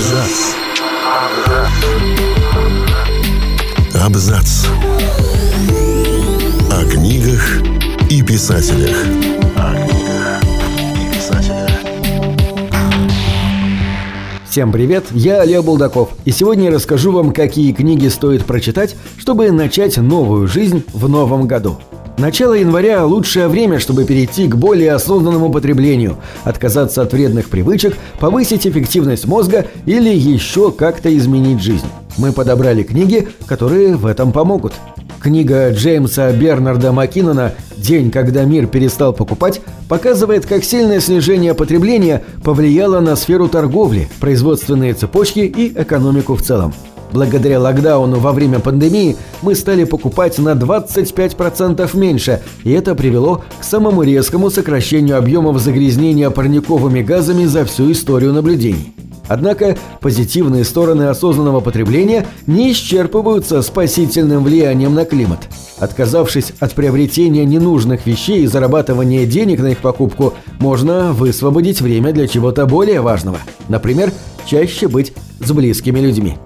Абзац. Абзац. О книгах и писателях. О книгах и писателях. Всем привет, я Олег Булдаков, и сегодня я расскажу вам, какие книги стоит прочитать, чтобы начать новую жизнь в новом году. Начало января – лучшее время, чтобы перейти к более осознанному потреблению, отказаться от вредных привычек, повысить эффективность мозга или еще как-то изменить жизнь. Мы подобрали книги, которые в этом помогут. Книга Джеймса Бернарда Маккинона «День, когда мир перестал покупать» показывает, как сильное снижение потребления повлияло на сферу торговли, производственные цепочки и экономику в целом. Благодаря локдауну во время пандемии мы стали покупать на 25% меньше, и это привело к самому резкому сокращению объемов загрязнения парниковыми газами за всю историю наблюдений. Однако позитивные стороны осознанного потребления не исчерпываются спасительным влиянием на климат. Отказавшись от приобретения ненужных вещей и зарабатывания денег на их покупку, можно высвободить время для чего-то более важного. Например, чаще быть с близкими людьми.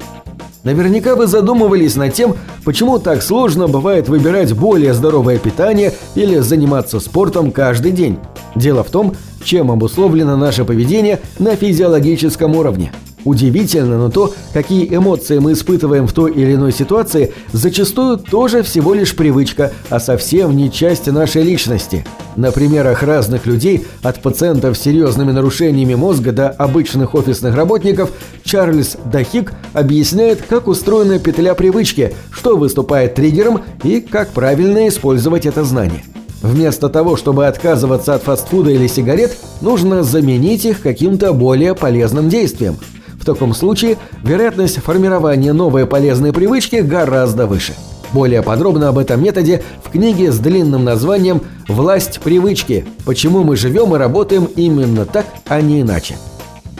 Наверняка вы задумывались над тем, почему так сложно бывает выбирать более здоровое питание или заниматься спортом каждый день. Дело в том, чем обусловлено наше поведение на физиологическом уровне. Удивительно, но то, какие эмоции мы испытываем в той или иной ситуации, зачастую тоже всего лишь привычка, а совсем не часть нашей личности. На примерах разных людей, от пациентов с серьезными нарушениями мозга до обычных офисных работников, Чарльз Дахик объясняет, как устроена петля привычки, что выступает триггером и как правильно использовать это знание. Вместо того, чтобы отказываться от фастфуда или сигарет, нужно заменить их каким-то более полезным действием. В таком случае вероятность формирования новой полезной привычки гораздо выше. Более подробно об этом методе в книге с длинным названием «Власть привычки. Почему мы живем и работаем именно так, а не иначе».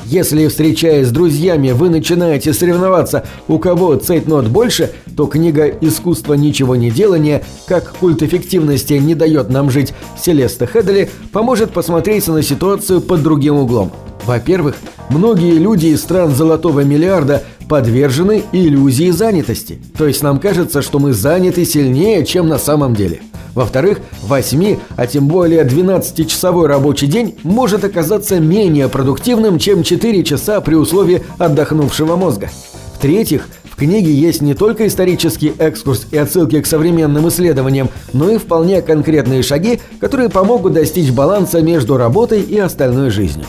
Если, встречаясь с друзьями, вы начинаете соревноваться, у кого цейтнот больше, то книга «Искусство ничего не делания. Как культ эффективности не дает нам жить» Селеста Хедли поможет посмотреть на ситуацию под другим углом. Во-первых, многие люди из стран золотого миллиарда подвержены иллюзии занятости. То есть нам кажется, что мы заняты сильнее, чем на самом деле – во-вторых, 8, а тем более 12-часовой рабочий день может оказаться менее продуктивным, чем 4 часа при условии отдохнувшего мозга. В-третьих, в книге есть не только исторический экскурс и отсылки к современным исследованиям, но и вполне конкретные шаги, которые помогут достичь баланса между работой и остальной жизнью.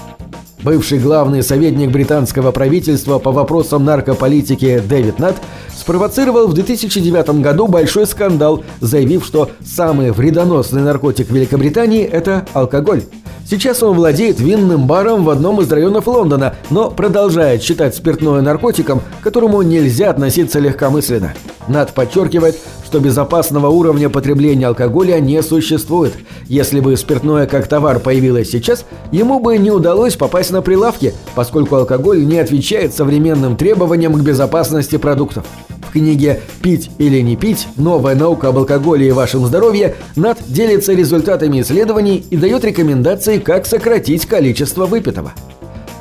Бывший главный советник британского правительства по вопросам наркополитики Дэвид Натт спровоцировал в 2009 году большой скандал, заявив, что самый вредоносный наркотик Великобритании – это алкоголь. Сейчас он владеет винным баром в одном из районов Лондона, но продолжает считать спиртное наркотиком, к которому нельзя относиться легкомысленно. Над подчеркивает, что безопасного уровня потребления алкоголя не существует. Если бы спиртное как товар появилось сейчас, ему бы не удалось попасть на прилавки, поскольку алкоголь не отвечает современным требованиям к безопасности продуктов книге «Пить или не пить. Новая наука об алкоголе и вашем здоровье» Над делится результатами исследований и дает рекомендации, как сократить количество выпитого.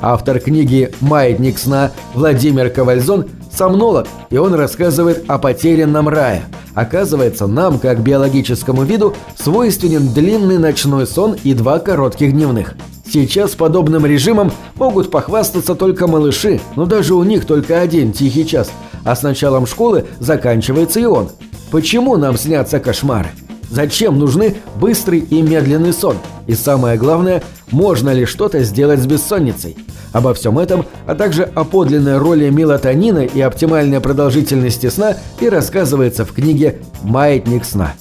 Автор книги «Маятник сна» Владимир Ковальзон – сомнолог, и он рассказывает о потерянном рае. Оказывается, нам, как биологическому виду, свойственен длинный ночной сон и два коротких дневных. Сейчас подобным режимом могут похвастаться только малыши, но даже у них только один тихий час – а с началом школы заканчивается и он. Почему нам снятся кошмары? Зачем нужны быстрый и медленный сон? И самое главное, можно ли что-то сделать с бессонницей? Обо всем этом, а также о подлинной роли мелатонина и оптимальной продолжительности сна и рассказывается в книге «Маятник сна».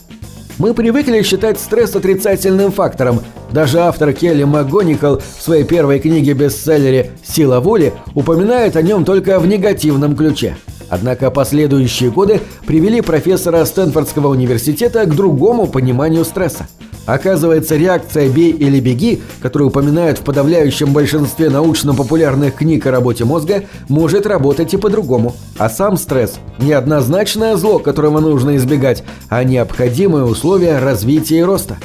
Мы привыкли считать стресс отрицательным фактором. Даже автор Келли МакГоникал в своей первой книге-бестселлере «Сила воли» упоминает о нем только в негативном ключе – Однако последующие годы привели профессора Стэнфордского университета к другому пониманию стресса. Оказывается, реакция «бей или беги», которую упоминают в подавляющем большинстве научно-популярных книг о работе мозга, может работать и по-другому. А сам стресс – не однозначное зло, которого нужно избегать, а необходимое условие развития и роста.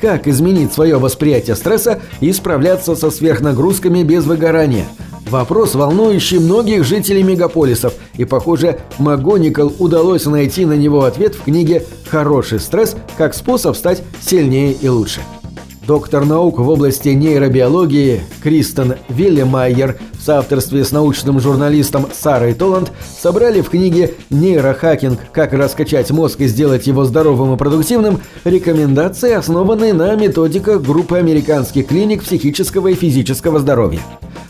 Как изменить свое восприятие стресса и справляться со сверхнагрузками без выгорания – Вопрос, волнующий многих жителей мегаполисов, и, похоже, МакГоникал удалось найти на него ответ в книге «Хороший стресс. Как способ стать сильнее и лучше». Доктор наук в области нейробиологии Кристен Виллемайер в соавторстве с научным журналистом Сарой Толланд собрали в книге «Нейрохакинг. Как раскачать мозг и сделать его здоровым и продуктивным» рекомендации, основанные на методиках группы американских клиник психического и физического здоровья.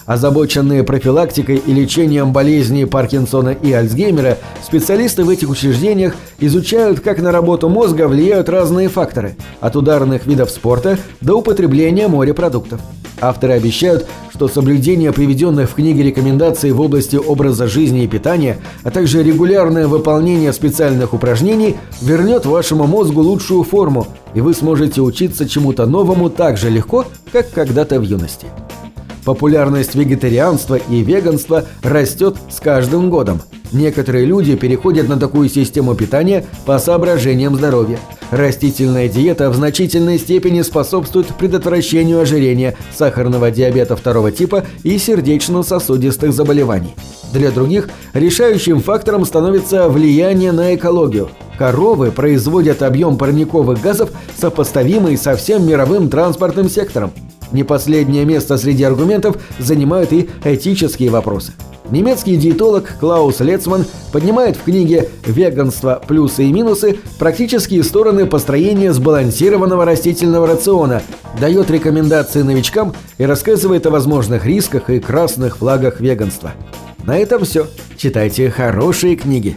Озабоченные профилактикой и лечением болезней Паркинсона и Альцгеймера, специалисты в этих учреждениях изучают, как на работу мозга влияют разные факторы, от ударных видов спорта до употребления морепродуктов. Авторы обещают, что соблюдение приведенных в книге рекомендаций в области образа жизни и питания, а также регулярное выполнение специальных упражнений вернет вашему мозгу лучшую форму, и вы сможете учиться чему-то новому так же легко, как когда-то в юности. Популярность вегетарианства и веганства растет с каждым годом. Некоторые люди переходят на такую систему питания по соображениям здоровья. Растительная диета в значительной степени способствует предотвращению ожирения, сахарного диабета второго типа и сердечно-сосудистых заболеваний. Для других решающим фактором становится влияние на экологию. Коровы производят объем парниковых газов, сопоставимый со всем мировым транспортным сектором. Не последнее место среди аргументов занимают и этические вопросы. Немецкий диетолог Клаус Лецман поднимает в книге «Веганство. Плюсы и минусы» практические стороны построения сбалансированного растительного рациона, дает рекомендации новичкам и рассказывает о возможных рисках и красных флагах веганства. На этом все. Читайте хорошие книги.